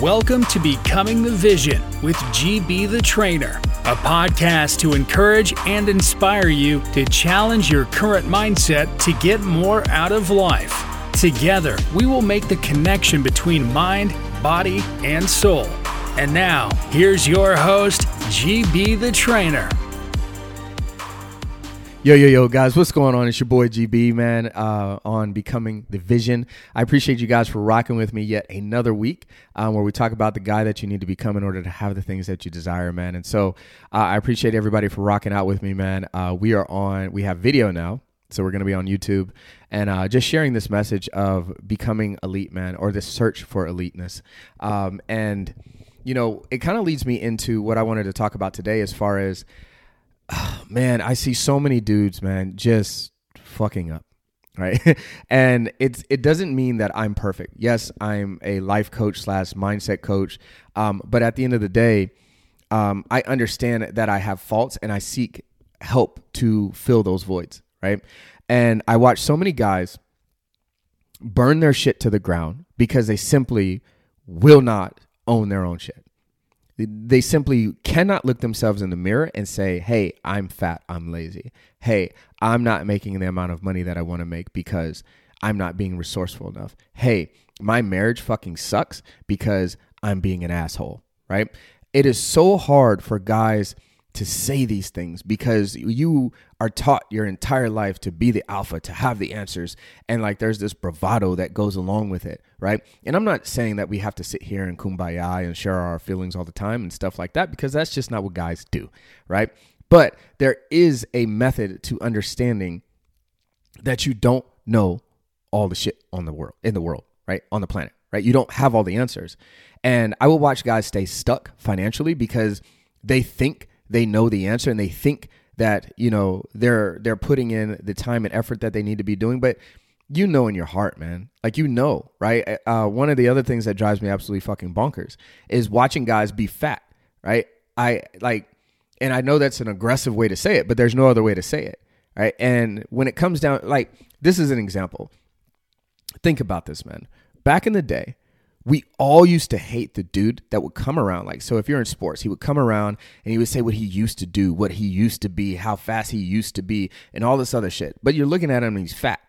Welcome to Becoming the Vision with GB the Trainer, a podcast to encourage and inspire you to challenge your current mindset to get more out of life. Together, we will make the connection between mind, body, and soul. And now, here's your host, GB the Trainer. Yo, yo, yo, guys, what's going on? It's your boy GB, man, uh, on Becoming the Vision. I appreciate you guys for rocking with me yet another week um, where we talk about the guy that you need to become in order to have the things that you desire, man. And so uh, I appreciate everybody for rocking out with me, man. Uh, we are on, we have video now. So we're going to be on YouTube and uh, just sharing this message of becoming elite, man, or this search for eliteness. Um, and, you know, it kind of leads me into what I wanted to talk about today as far as man, I see so many dudes, man, just fucking up. Right. and it's it doesn't mean that I'm perfect. Yes, I'm a life coach slash mindset coach. Um, but at the end of the day, um, I understand that I have faults and I seek help to fill those voids. Right. And I watch so many guys burn their shit to the ground because they simply will not own their own shit. They simply cannot look themselves in the mirror and say, hey, I'm fat, I'm lazy. Hey, I'm not making the amount of money that I want to make because I'm not being resourceful enough. Hey, my marriage fucking sucks because I'm being an asshole, right? It is so hard for guys to say these things because you are taught your entire life to be the alpha, to have the answers. And like there's this bravado that goes along with it, right? And I'm not saying that we have to sit here and kumbaya and share our feelings all the time and stuff like that because that's just not what guys do, right? But there is a method to understanding that you don't know all the shit on the world, in the world, right? On the planet, right? You don't have all the answers. And I will watch guys stay stuck financially because they think they know the answer and they think that you know they're they're putting in the time and effort that they need to be doing but you know in your heart man. Like you know right? Uh, one of the other things that drives me absolutely fucking bonkers is watching guys be fat right? I like and i know that's an aggressive way to say it but there's no other way to say it right? And when it comes down like this is an example. Think about this man. Back in the day we all used to hate the dude that would come around. Like, so if you're in sports, he would come around and he would say what he used to do, what he used to be, how fast he used to be, and all this other shit. But you're looking at him and he's fat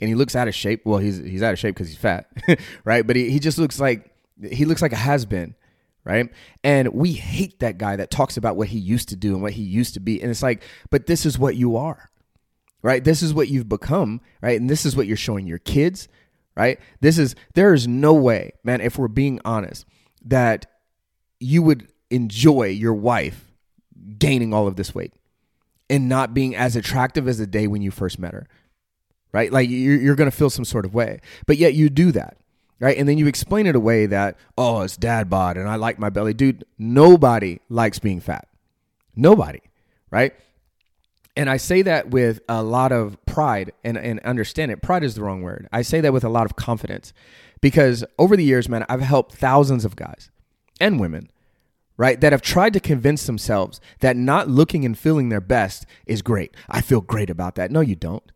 and he looks out of shape. Well, he's he's out of shape because he's fat, right? But he, he just looks like he looks like a has been, right? And we hate that guy that talks about what he used to do and what he used to be. And it's like, but this is what you are, right? This is what you've become, right? And this is what you're showing your kids right? This is, there is no way, man, if we're being honest, that you would enjoy your wife gaining all of this weight and not being as attractive as the day when you first met her, right? Like you're, you're going to feel some sort of way, but yet you do that. Right. And then you explain it away that, oh, it's dad bod and I like my belly. Dude, nobody likes being fat. Nobody. Right and I say that with a lot of pride and, and understand it. Pride is the wrong word. I say that with a lot of confidence because over the years, man, I've helped thousands of guys and women, right, that have tried to convince themselves that not looking and feeling their best is great. I feel great about that. No, you don't.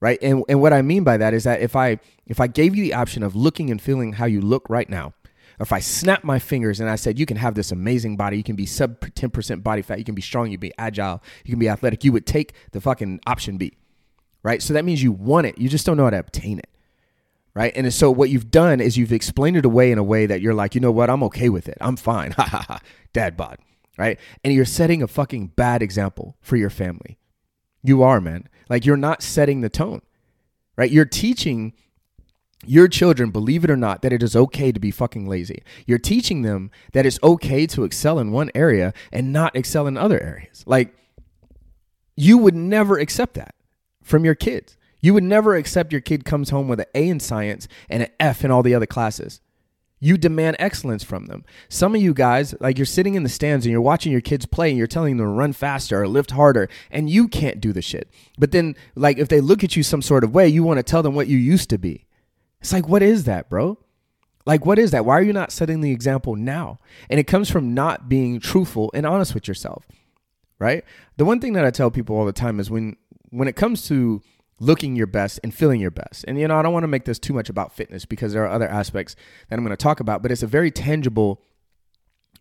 Right. And, and what I mean by that is that if I if I gave you the option of looking and feeling how you look right now, if I snap my fingers and I said, you can have this amazing body, you can be sub 10% body fat, you can be strong, you can be agile, you can be athletic, you would take the fucking option B, right? So that means you want it, you just don't know how to obtain it, right? And so what you've done is you've explained it away in a way that you're like, you know what, I'm okay with it, I'm fine, ha ha ha, dad bod, right? And you're setting a fucking bad example for your family. You are, man. Like you're not setting the tone, right? You're teaching your children, believe it or not, that it is okay to be fucking lazy. You're teaching them that it's okay to excel in one area and not excel in other areas. Like, you would never accept that from your kids. You would never accept your kid comes home with an A in science and an F in all the other classes. You demand excellence from them. Some of you guys, like you're sitting in the stands and you're watching your kids play and you're telling them to run faster or lift harder, and you can't do the shit. But then, like, if they look at you some sort of way, you want to tell them what you used to be. It's like, what is that, bro? Like, what is that? Why are you not setting the example now? And it comes from not being truthful and honest with yourself, right? The one thing that I tell people all the time is when when it comes to looking your best and feeling your best. And you know, I don't want to make this too much about fitness because there are other aspects that I'm going to talk about, but it's a very tangible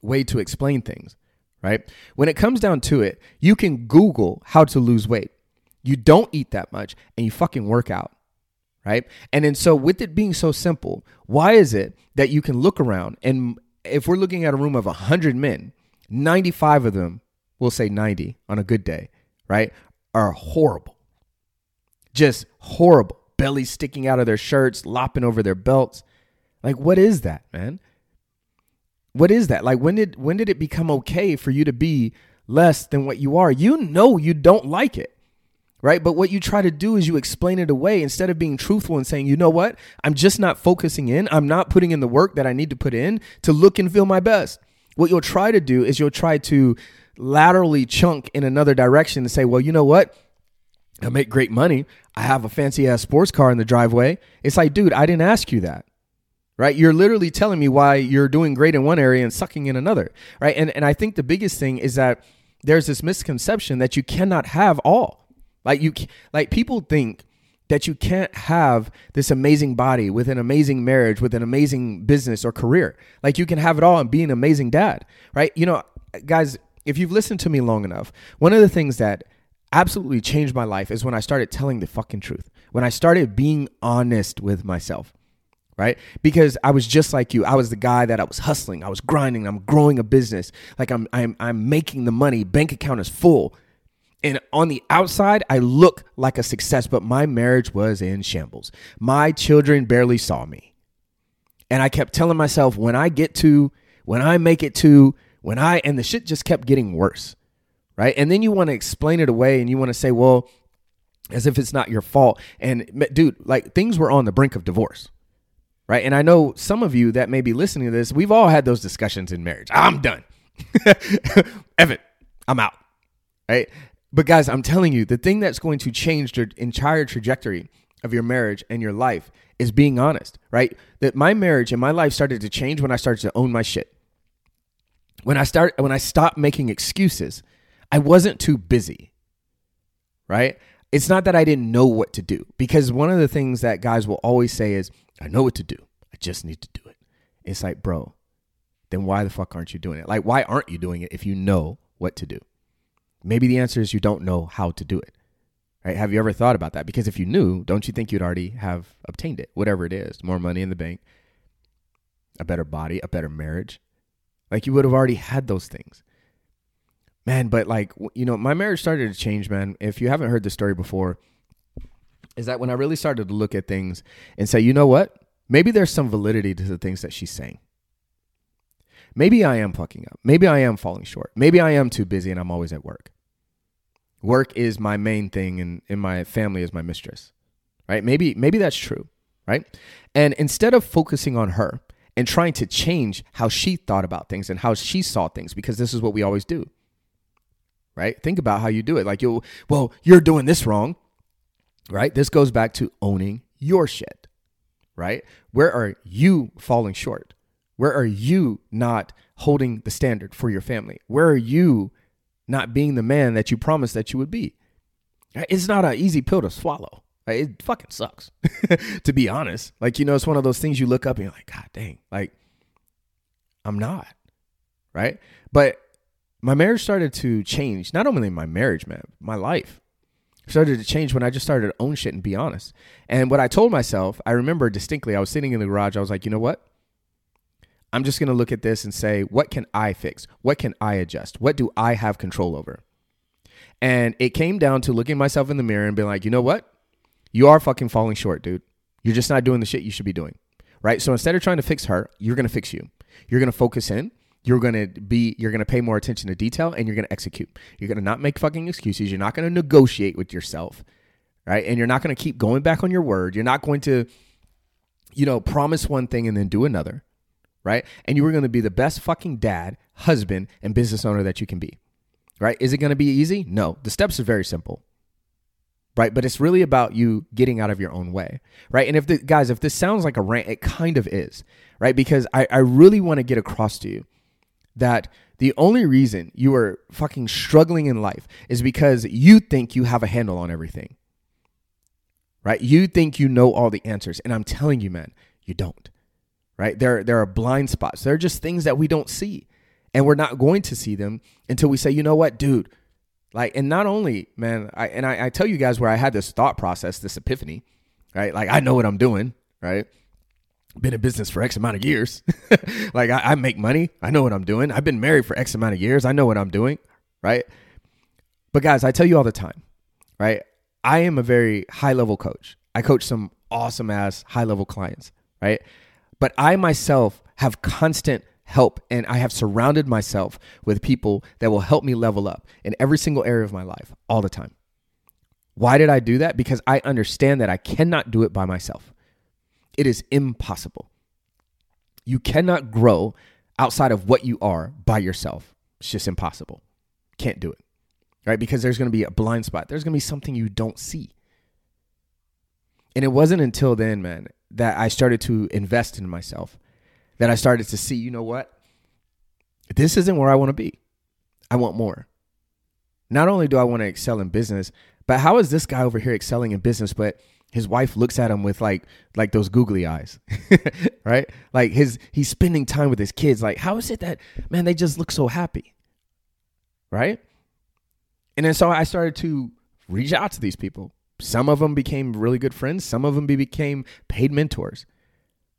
way to explain things, right? When it comes down to it, you can Google how to lose weight. You don't eat that much and you fucking work out, right? And then so with it being so simple, why is it that you can look around and if we're looking at a room of 100 men, 95 of them, we'll say 90 on a good day, right, are horrible just horrible. Bellies sticking out of their shirts, lopping over their belts. Like, what is that, man? What is that? Like, when did when did it become okay for you to be less than what you are? You know you don't like it right? But what you try to do is you explain it away instead of being truthful and saying, you know what? I'm just not focusing in. I'm not putting in the work that I need to put in to look and feel my best. What you'll try to do is you'll try to laterally chunk in another direction and say, well, you know what? I make great money. I have a fancy ass sports car in the driveway. It's like, dude, I didn't ask you that. Right? You're literally telling me why you're doing great in one area and sucking in another. Right? And and I think the biggest thing is that there's this misconception that you cannot have all. Like you like people think that you can't have this amazing body with an amazing marriage, with an amazing business or career. Like you can have it all and be an amazing dad, right? You know, guys, if you've listened to me long enough, one of the things that absolutely changed my life is when I started telling the fucking truth. When I started being honest with myself. Right? Because I was just like you. I was the guy that I was hustling. I was grinding. I'm growing a business. Like I'm I'm I'm making the money. Bank account is full. And on the outside, I look like a success, but my marriage was in shambles. My children barely saw me. And I kept telling myself, when I get to, when I make it to, when I, and the shit just kept getting worse right? And then you want to explain it away and you want to say, well, as if it's not your fault. And dude, like things were on the brink of divorce. Right. And I know some of you that may be listening to this, we've all had those discussions in marriage. I'm done. Evan, I'm out. Right. But guys, I'm telling you, the thing that's going to change the entire trajectory of your marriage and your life is being honest, right? That my marriage and my life started to change when I started to own my shit. When I start when I stopped making excuses I wasn't too busy, right? It's not that I didn't know what to do because one of the things that guys will always say is, I know what to do. I just need to do it. It's like, bro, then why the fuck aren't you doing it? Like, why aren't you doing it if you know what to do? Maybe the answer is you don't know how to do it. Right? Have you ever thought about that? Because if you knew, don't you think you'd already have obtained it? Whatever it is, more money in the bank, a better body, a better marriage. Like you would have already had those things man, but like you know, my marriage started to change, man. If you haven't heard the story before, is that when I really started to look at things and say, you know what? Maybe there's some validity to the things that she's saying. Maybe I am fucking up. Maybe I am falling short. Maybe I am too busy and I'm always at work. Work is my main thing and, and my family is my mistress. Right? Maybe maybe that's true. Right? And instead of focusing on her and trying to change how she thought about things and how she saw things, because this is what we always do right? Think about how you do it. Like you well, you're doing this wrong. Right? This goes back to owning your shit. Right? Where are you falling short? Where are you not holding the standard for your family? Where are you not being the man that you promised that you would be? It's not an easy pill to swallow. It fucking sucks, to be honest. Like, you know, it's one of those things you look up and you're like, God dang, like, I'm not. Right. But my marriage started to change. Not only my marriage, man, my life started to change when I just started to own shit and be honest. And what I told myself, I remember distinctly, I was sitting in the garage. I was like, you know what? I'm just going to look at this and say, what can I fix? What can I adjust? What do I have control over? And it came down to looking myself in the mirror and being like, you know what? You are fucking falling short, dude. You're just not doing the shit you should be doing. Right. So instead of trying to fix her, you're going to fix you. You're going to focus in you're going to be you're going to pay more attention to detail and you're going to execute you're going to not make fucking excuses you're not going to negotiate with yourself right and you're not going to keep going back on your word you're not going to you know promise one thing and then do another right and you are going to be the best fucking dad husband and business owner that you can be right is it going to be easy no the steps are very simple right but it's really about you getting out of your own way right and if the guys if this sounds like a rant it kind of is right because i, I really want to get across to you that the only reason you are fucking struggling in life is because you think you have a handle on everything. right? You think you know all the answers. And I'm telling you, man, you don't, right? There, there are blind spots. There are just things that we don't see. And we're not going to see them until we say, you know what, dude, like, and not only, man, I, and I, I tell you guys where I had this thought process, this epiphany, right? Like, I know what I'm doing, right? Been in business for X amount of years. like, I, I make money. I know what I'm doing. I've been married for X amount of years. I know what I'm doing, right? But guys, I tell you all the time, right? I am a very high level coach. I coach some awesome ass high level clients, right? But I myself have constant help and I have surrounded myself with people that will help me level up in every single area of my life all the time. Why did I do that? Because I understand that I cannot do it by myself. It is impossible. You cannot grow outside of what you are by yourself. It's just impossible. Can't do it. Right? Because there's going to be a blind spot. There's going to be something you don't see. And it wasn't until then, man, that I started to invest in myself that I started to see, you know what? This isn't where I want to be. I want more. Not only do I want to excel in business, but how is this guy over here excelling in business, but his wife looks at him with like like those googly eyes right like his he's spending time with his kids like how is it that man they just look so happy right and then so i started to reach out to these people some of them became really good friends some of them became paid mentors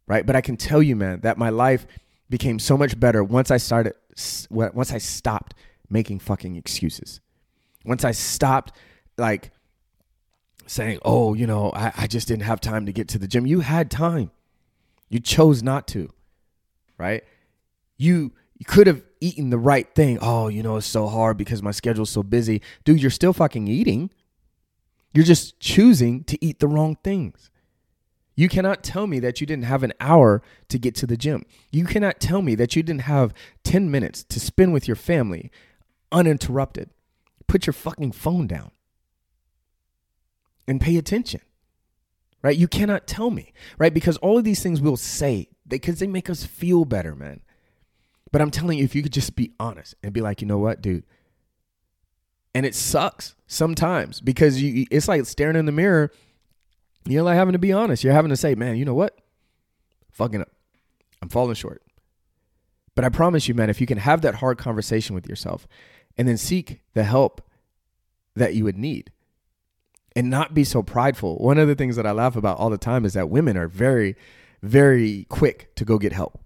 right? But I can tell you, man, that my life became so much better once I started, once I stopped making fucking excuses. Once I stopped, like, saying, oh, you know, I, I just didn't have time to get to the gym. You had time. You chose not to, right? You, you could have eaten the right thing. Oh, you know, it's so hard because my schedule's so busy. Dude, you're still fucking eating. You're just choosing to eat the wrong things. You cannot tell me that you didn't have an hour to get to the gym. You cannot tell me that you didn't have 10 minutes to spend with your family uninterrupted. Put your fucking phone down and pay attention. Right? You cannot tell me, right? Because all of these things we'll say because they, they make us feel better, man. But I'm telling you, if you could just be honest and be like, you know what, dude? And it sucks sometimes because you it's like staring in the mirror you're like having to be honest. You're having to say, man, you know what? Fucking up. I'm falling short. But I promise you, man, if you can have that hard conversation with yourself and then seek the help that you would need and not be so prideful. One of the things that I laugh about all the time is that women are very, very quick to go get help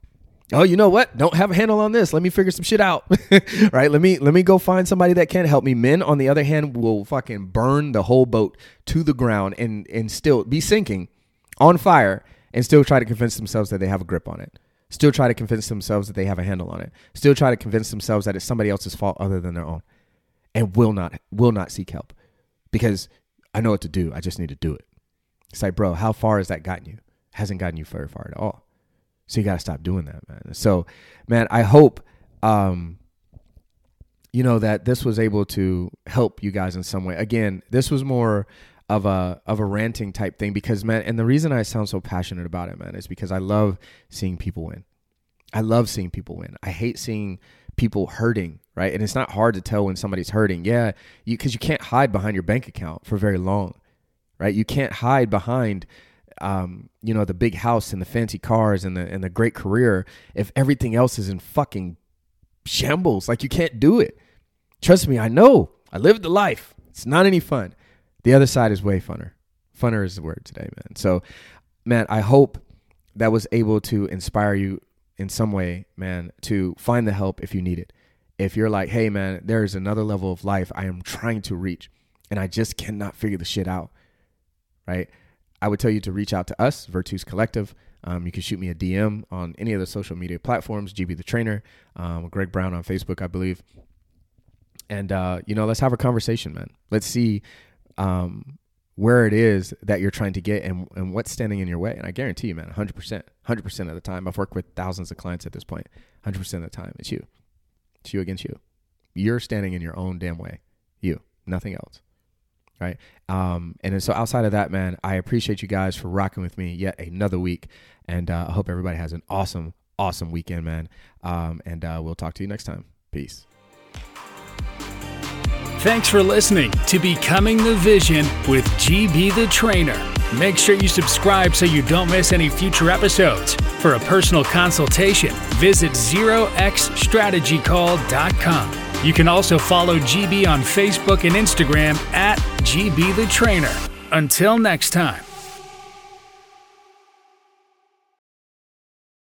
oh, you know what? Don't have a handle on this. Let me figure some shit out. right? Let me let me go find somebody that can help me. Men, on the other hand, will fucking burn the whole boat to the ground and and still be sinking on fire and still try to convince themselves that they have a grip on it. Still try to convince themselves that they have a handle on it. Still try to convince themselves that it's somebody else's fault other than their own. And will not will not seek help. Because I know what to do. I just need to do it. It's like, bro, how far has that gotten you? Hasn't gotten you very far at all. So you got to stop doing that, man. So, man, I hope, um, you know, that this was able to help you guys in some way. Again, this was more of a of a ranting type thing because, man, and the reason I sound so passionate about it, man, is because I love seeing people win. I love seeing people win. I hate seeing people hurting, right? And it's not hard to tell when somebody's hurting. Yeah, you because you can't hide behind your bank account for very long, right? You can't hide behind um, you know, the big house and the fancy cars and the and the great career if everything else is in fucking shambles. Like you can't do it. Trust me, I know. I lived the life. It's not any fun. The other side is way funner. Funner is the word today, man. So, man, I hope that was able to inspire you in some way, man, to find the help if you need it. If you're like, hey, man, there is another level of life I am trying to reach and I just cannot figure the shit out, right? I would tell you to reach out to us, Virtus Collective. Um, you can shoot me a DM on any of the social media platforms, GB the Trainer, um, Greg Brown on Facebook, I believe. And, uh, you know, let's have a conversation, man. Let's see um, where it is that you're trying to get and, and what's standing in your way. And I guarantee you, man, 100%, 100% of the time, I've worked with thousands of clients at this point. 100% of the time, it's you. It's you against you. You're standing in your own damn way. You, nothing else right? Um, and so outside of that, man, I appreciate you guys for rocking with me yet another week, and uh, I hope everybody has an awesome, awesome weekend, man. Um, and uh, we'll talk to you next time. Peace. Thanks for listening to Becoming the Vision with GB the Trainer. Make sure you subscribe so you don't miss any future episodes. For a personal consultation, visit zeroxstrategycall.com. You can also follow GB on Facebook and Instagram at GB the Trainer. Until next time.